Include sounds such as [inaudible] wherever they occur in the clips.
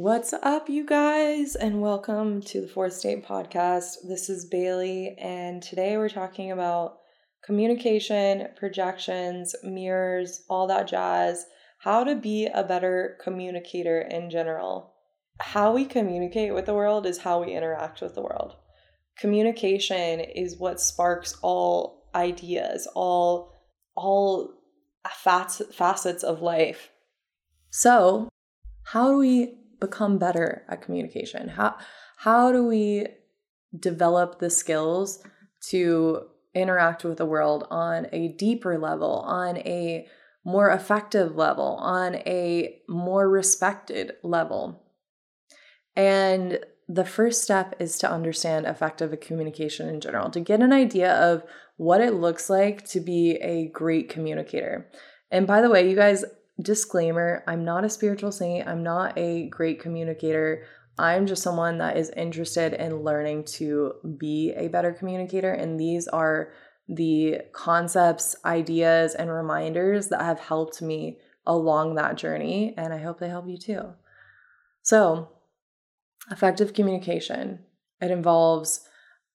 What's up, you guys, and welcome to the Fourth State Podcast. This is Bailey, and today we're talking about communication, projections, mirrors, all that jazz, how to be a better communicator in general. How we communicate with the world is how we interact with the world. Communication is what sparks all ideas, all all facets of life. So, how do we become better at communication? How how do we develop the skills to interact with the world on a deeper level, on a more effective level, on a more respected level? And the first step is to understand effective communication in general, to get an idea of what it looks like to be a great communicator. And by the way, you guys, disclaimer I'm not a spiritual saint, I'm not a great communicator. I'm just someone that is interested in learning to be a better communicator. And these are the concepts, ideas, and reminders that have helped me along that journey. And I hope they help you too. So, effective communication, it involves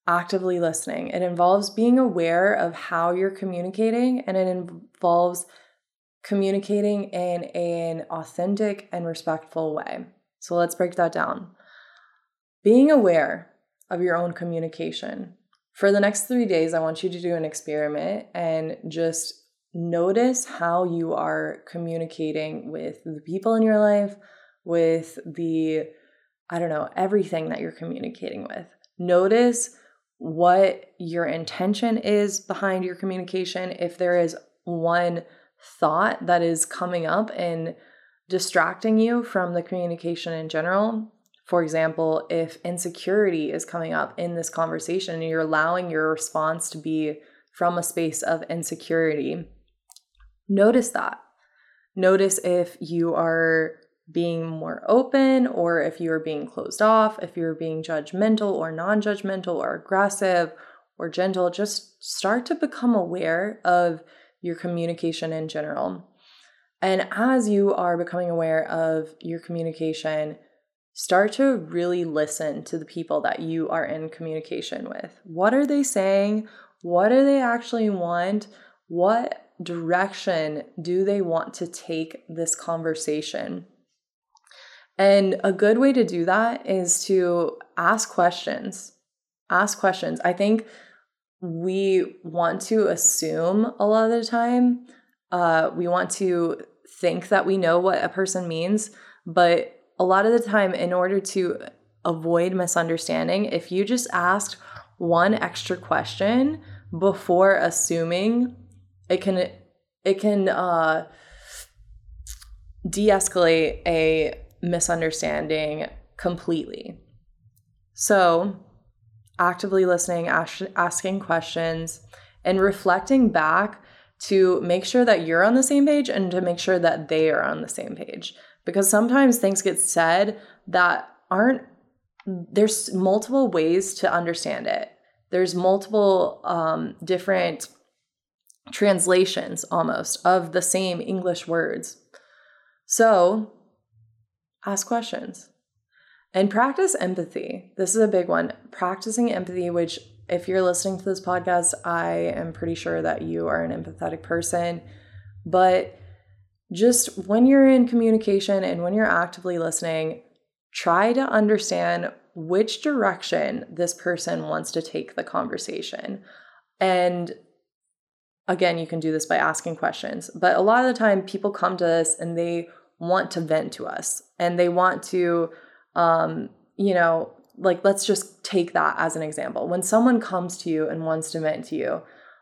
actively listening, it involves being aware of how you're communicating, and it involves communicating in an authentic and respectful way. So let's break that down. Being aware of your own communication. For the next three days, I want you to do an experiment and just notice how you are communicating with the people in your life, with the, I don't know, everything that you're communicating with. Notice what your intention is behind your communication. If there is one thought that is coming up and distracting you from the communication in general. For example, if insecurity is coming up in this conversation and you're allowing your response to be from a space of insecurity, notice that. Notice if you are being more open or if you are being closed off, if you're being judgmental or non judgmental or aggressive or gentle. Just start to become aware of your communication in general. And as you are becoming aware of your communication, start to really listen to the people that you are in communication with. What are they saying? What do they actually want? What direction do they want to take this conversation? And a good way to do that is to ask questions. Ask questions. I think we want to assume a lot of the time. Uh, we want to think that we know what a person means, but a lot of the time, in order to avoid misunderstanding, if you just asked one extra question before assuming, it can it can uh, de-escalate a misunderstanding completely. So actively listening, ask, asking questions, and reflecting back to make sure that you're on the same page and to make sure that they are on the same page. Because sometimes things get said that aren't, there's multiple ways to understand it. There's multiple um, different translations almost of the same English words. So ask questions. And practice empathy. This is a big one. Practicing empathy, which, if you're listening to this podcast, I am pretty sure that you are an empathetic person. But just when you're in communication and when you're actively listening, try to understand which direction this person wants to take the conversation. And again, you can do this by asking questions. But a lot of the time, people come to us and they want to vent to us and they want to um, you know, like let's just take that as an example. When someone comes to you and wants to vent to you,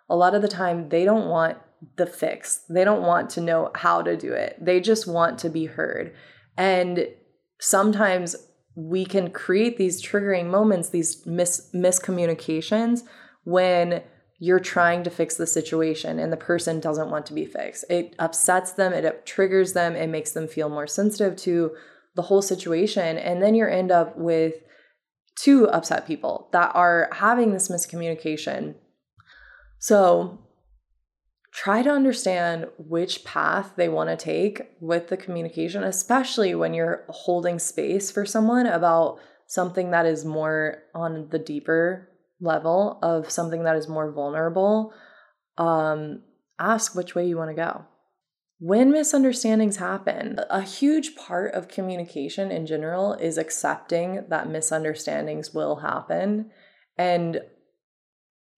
a lot of the time they don't want the fix. They don't want to know how to do it. They just want to be heard. And sometimes we can create these triggering moments, these mis- miscommunications when you're trying to fix the situation and the person doesn't want to be fixed. It upsets them, it triggers them, it makes them feel more sensitive to the whole situation. And then you end up with two upset people that are having this miscommunication. So, try to understand which path they want to take with the communication, especially when you're holding space for someone about something that is more on the deeper level of something that is more vulnerable. Um, ask which way you want to go. When misunderstandings happen, a huge part of communication in general is accepting that misunderstandings will happen and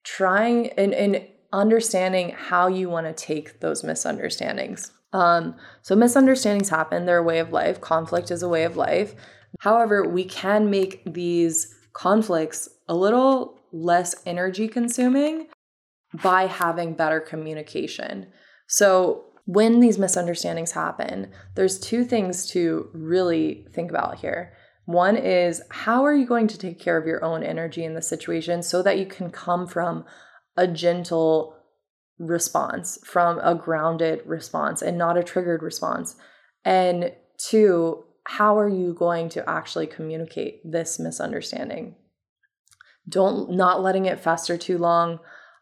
trying and, and understanding how you want to take those misunderstandings. Um, so, misunderstandings happen, they're a way of life. Conflict is a way of life. However, we can make these conflicts a little less energy consuming by having better communication. So, when these misunderstandings happen, there's two things to really think about here. One is how are you going to take care of your own energy in the situation so that you can come from a gentle response, from a grounded response and not a triggered response? And two, how are you going to actually communicate this misunderstanding? Don't not letting it fester too long,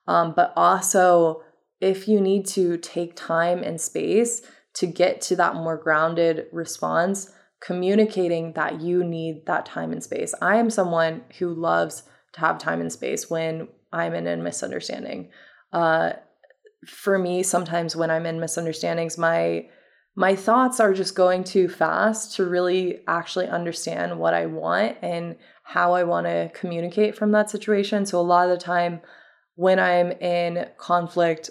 um, but also if you need to take time and space to get to that more grounded response, communicating that you need that time and space. I am someone who loves to have time and space when I'm in a misunderstanding. Uh, for me, sometimes when I'm in misunderstandings, my my thoughts are just going too fast to really actually understand what I want and how I want to communicate from that situation. So a lot of the time when I'm in conflict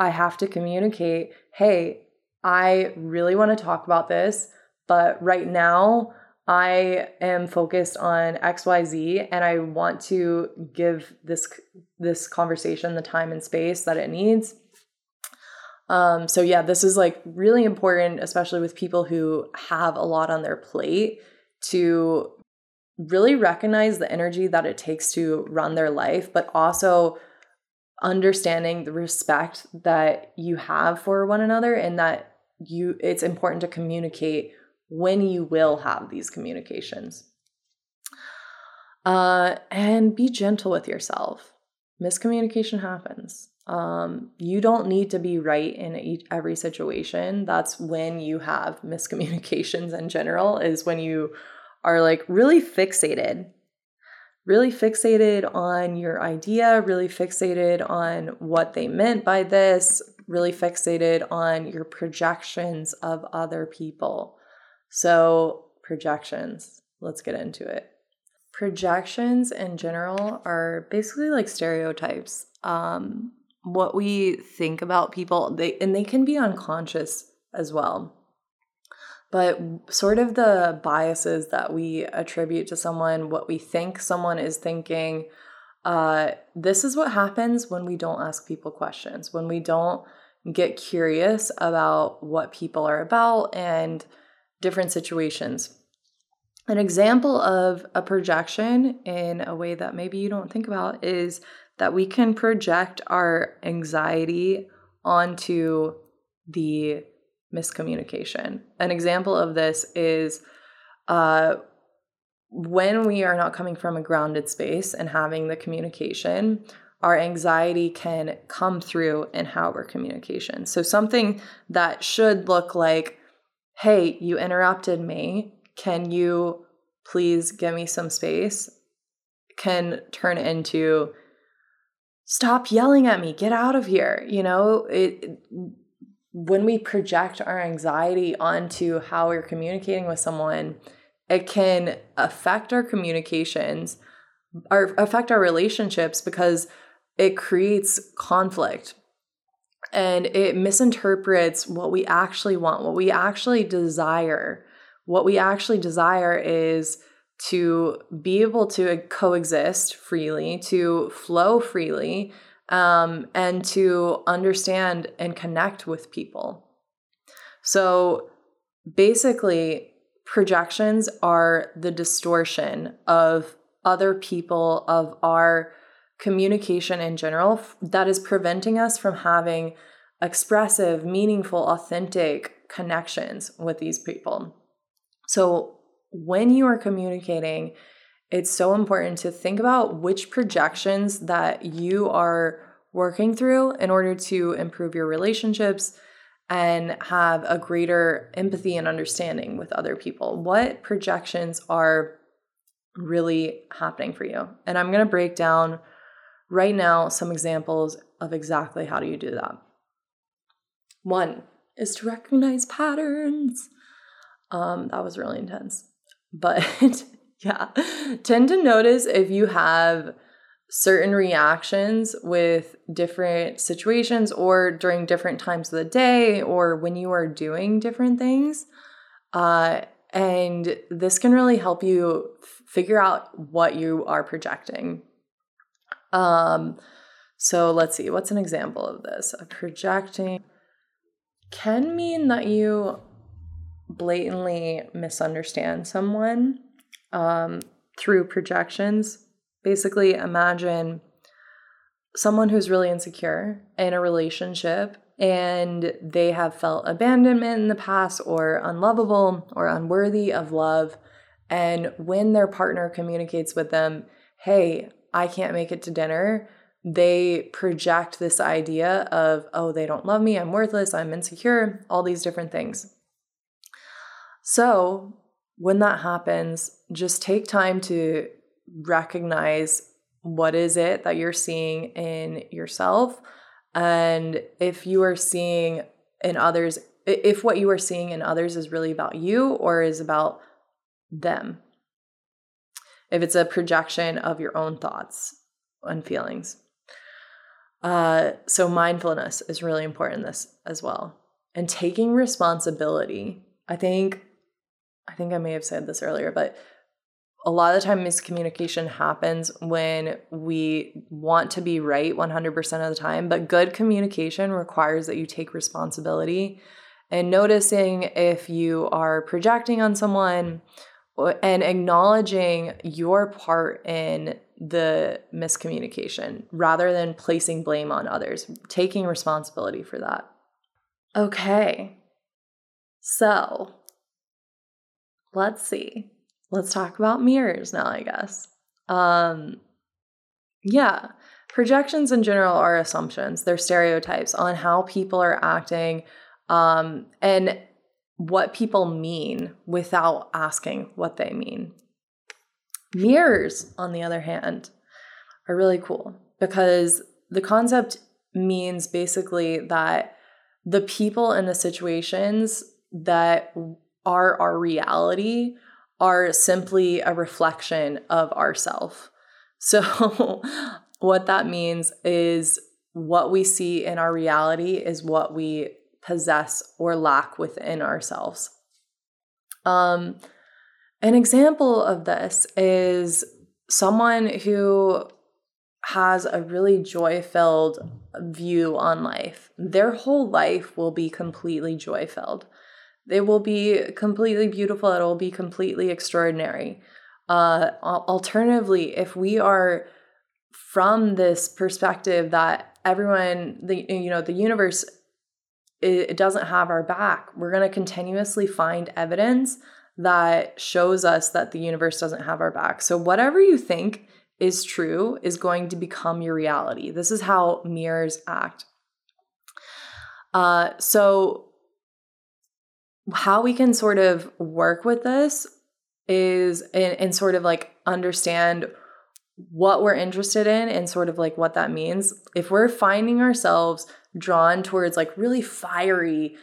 I have to communicate, hey, I really want to talk about this, but right now I am focused on XYZ and I want to give this this conversation the time and space that it needs. Um, so yeah, this is like really important, especially with people who have a lot on their plate to really recognize the energy that it takes to run their life, but also understanding the respect that you have for one another and that you it's important to communicate when you will have these communications. Uh, and be gentle with yourself. Miscommunication happens. Um, you don't need to be right in each, every situation. That's when you have miscommunications in general is when you are like really fixated really fixated on your idea, really fixated on what they meant by this, really fixated on your projections of other people. So, projections, let's get into it. Projections in general are basically like stereotypes. Um, what we think about people, they and they can be unconscious as well but sort of the biases that we attribute to someone, what we think someone is thinking. Uh, this is what happens when we don't ask people questions, when we don't get curious about what people are about and different situations. An example of a projection in a way that maybe you don't think about is that we can project our anxiety onto the miscommunication. An example of this is uh, when we are not coming from a grounded space and having the communication, our anxiety can come through in how we're communication. So something that should look like, hey, you interrupted me. Can you please give me some space? Can turn into, stop yelling at me, get out of here. You know, it when we project our anxiety onto how we're communicating with someone, it can affect our communications or affect our relationships because it creates conflict and it misinterprets what we actually want, what we actually desire. What we actually desire is to be able to coexist freely, to flow freely, um, and to understand and connect with people. So basically, projections are the distortion of other people, of our communication in general, that is preventing us from having expressive, meaningful, authentic connections with these people. So when you are communicating, it's so important to think about which projections that you are working through in order to improve your relationships and have a greater empathy and understanding with other people. What projections are really happening for you? And I'm going to break down right now some examples of exactly how do you do that. One is to recognize patterns. Um, that was really intense. But [laughs] [laughs] yeah, tend to notice if you have certain reactions with different situations or during different times of the day or when you are doing different things. Uh, and this can really help you f- figure out what you are projecting. Um, so let's see, what's an example of this? A projecting can mean that you blatantly misunderstand someone um, through projections Basically, imagine someone who's really insecure in a relationship and they have felt abandonment in the past or unlovable or unworthy of love. And when their partner communicates with them, hey, I can't make it to dinner, they project this idea of, oh, they don't love me, I'm worthless, I'm insecure, all these different things. So, when that happens, just take time to recognize what is it that you're seeing in yourself. And if you are seeing in others if what you are seeing in others is really about you or is about them. If it's a projection of your own thoughts and feelings. Uh, so mindfulness is really important in this as well. And taking responsibility i think i think i may have said this earlier but a lot of the time miscommunication happens when we want to be right 100% of the time but good communication requires that you take responsibility. And noticing if you are projecting on someone and acknowledging your part in the miscommunication rather than placing blame on others taking responsibility for that. Okay. So let's see let's talk about mirrors now, I guess. Um, yeah, projections in general are assumptions, they're stereotypes on how people are acting um, and what people mean without asking what they mean. Mirrors, on the other hand, are really cool because the concept means basically that the people and the situations that are our reality are simply a reflection of ourself. So, [laughs] what that means is what we see in our reality is what we possess or lack within ourselves. Um, an example of this is someone who has a really joy filled view on life. Their whole life will be completely joy filled. It will be completely beautiful. It will be completely extraordinary. Uh, alternatively, if we are from this perspective that everyone, the you know, the universe, it, it doesn't have our back, we're going to continuously find evidence that shows us that the universe doesn't have our back. So whatever you think is true is going to become your reality. This is how mirrors act. Uh, so how we can sort of work with this is and, sort of like understand what we're interested in and sort of like what that means. If we're finding ourselves drawn towards like really fiery,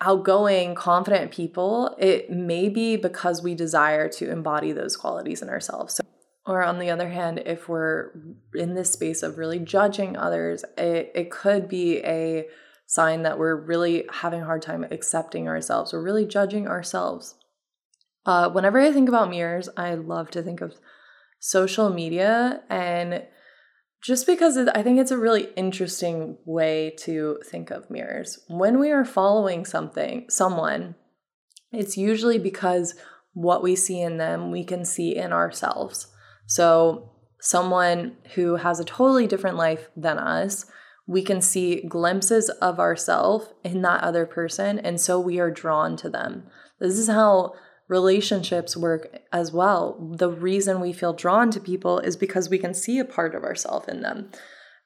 outgoing, confident people, it may be because we desire to embody those qualities in ourselves. So, or on the other hand, if we're in this space of really judging others, it, it could be a sign that we're really having a hard time accepting ourselves. We're really judging ourselves. Uh, whenever I think about mirrors, I love to think of social media and just because I think it's a really interesting way to think of mirrors. When we are following something, someone, it's usually because what we see in them, we can see in ourselves. So, someone who has a totally different life than us, we can see glimpses of ourselves in that other person, and so we are drawn to them. This is how relationships work as well. The reason we feel drawn to people is because we can see a part of ourselves in them.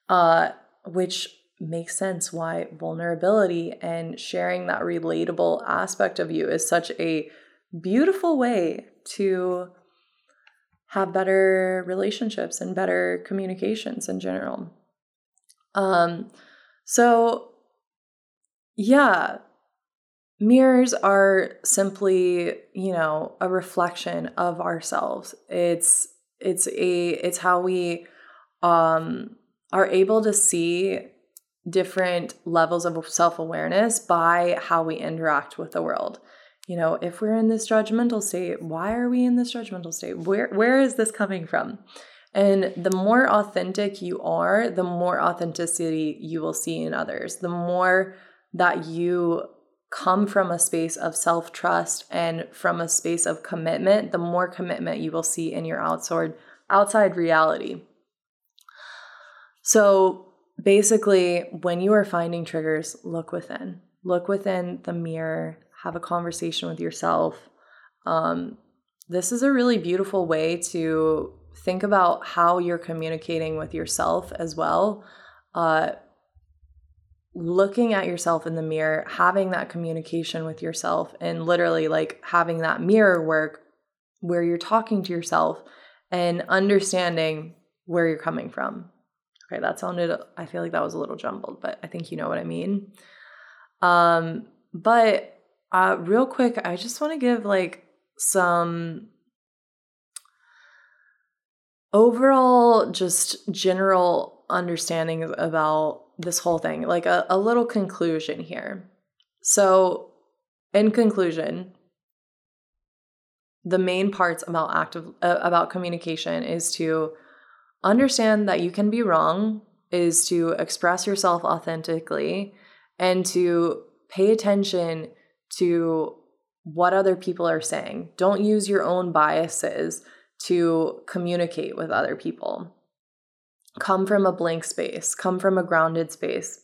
Uh, which makes sense why vulnerability and sharing that relatable aspect of you is such a beautiful way to have better relationships and better communications in general. Um, so, yeah, mirrors are simply, you know, a reflection of ourselves. It's it's a it's how we um are able to see different levels of self-awareness by how we interact with the world. You know if we're in this judgmental state why are we in this judgmental state? Where where is this coming from and the more authentic you are the more authenticity you will see in others. The more that you come from a space of self-trust and from a space of commitment the more commitment you will see in your outside outside reality. So basically when you are finding triggers look within. Look within the mirror. Have a conversation with yourself. Um, this is a really beautiful way to think about how you're communicating with yourself as well. Uh, looking at yourself in the mirror, having that communication with yourself, and literally like having that mirror work where you're talking to yourself and understanding where you're coming from. Okay, that sounded, I feel like that was a little jumbled, but I think you know what I mean. Um, but uh, real quick, I just want to give like some overall, just general understanding about this whole thing, like a, a little conclusion here. So, in conclusion, the main parts about active uh, about communication is to understand that you can be wrong is to express yourself authentically and to pay attention to what other people are saying. Don't use your own biases to communicate with other people. Come from a blank space, come from a grounded space.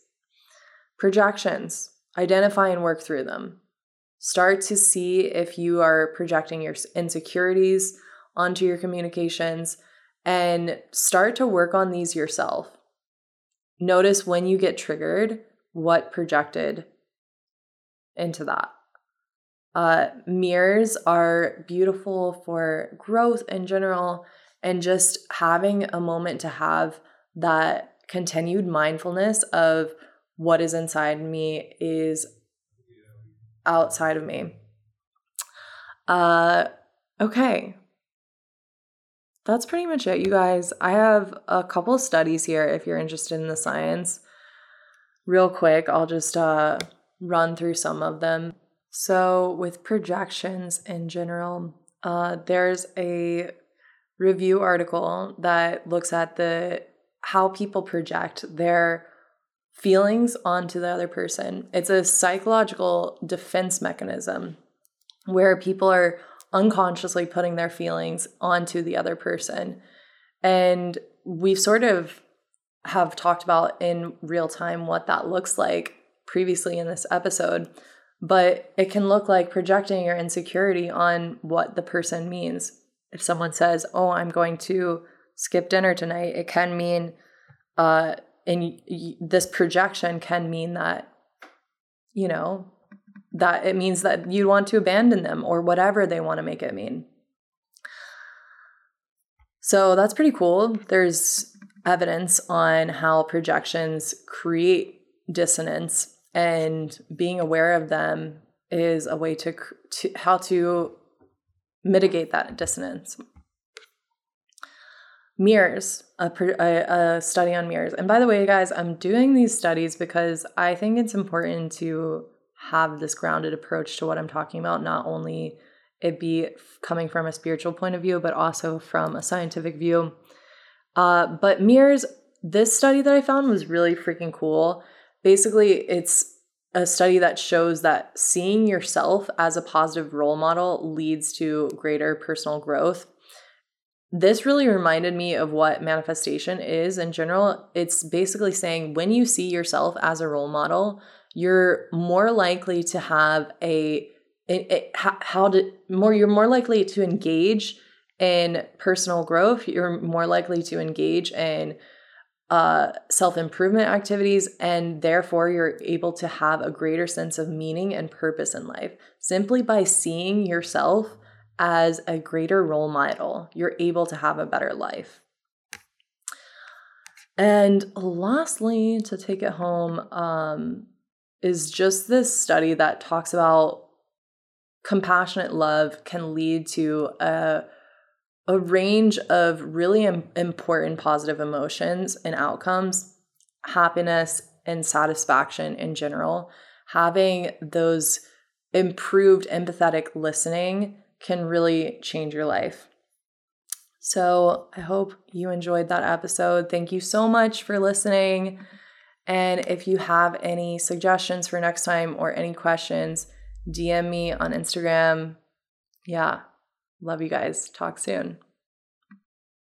Projections, identify and work through them. Start to see if you are projecting your insecurities onto your communications and start to work on these yourself. Notice when you get triggered, what projected into that. Uh, mirrors are beautiful for growth in general and just having a moment to have that continued mindfulness of what is inside me is outside of me. Uh, okay. That's pretty much it, you guys. I have a couple studies here if you're interested in the science. Real quick, I'll just uh, run through some of them. So, with projections in general, uh, there's a review article that looks at the how people project their feelings onto the other person. It's a psychological defense mechanism where people are unconsciously putting their feelings onto the other person. And we've sort of have talked about in real time what that looks like previously in this episode, but it can look like projecting your insecurity on what the person means. If someone says, "Oh, I'm going to skip dinner tonight," it can mean uh and this projection can mean that you know that it means that you want to abandon them or whatever they want to make it mean. So that's pretty cool. There's evidence on how projections create dissonance and being aware of them is a way to, to how to mitigate that dissonance. Mirrors a, a, study on mirrors. And by the way guys i'm doing these studies because i think it's important to have this grounded approach to what i'm talking about not only it be coming from a spiritual point of view but also from a scientific view. Uh, but mirrors this study that i found was really freaking cool basically it's a study that shows that seeing yourself as a positive role model leads to greater personal growth. This really reminded me of what manifestation is in general. It's basically saying when you see yourself as a role model, you're more likely to have a it, it, how to more you're more likely to engage in personal growth you're more likely to engage in uh, self improvement activities, and therefore you're able to have a greater sense of meaning and purpose in life. Simply by seeing yourself as a greater role model, you're able to have a better life. And lastly, to take it home, um, is just this study that talks about compassionate love can lead to a a range of really Im- important positive emotions and outcomes, happiness and satisfaction in general. Having those improved empathetic listening can really change your life. So, I hope you enjoyed that episode. Thank you so much for listening. And if you have any suggestions for next time or any questions, DM me on Instagram. Yeah, Love you guys. Talk soon.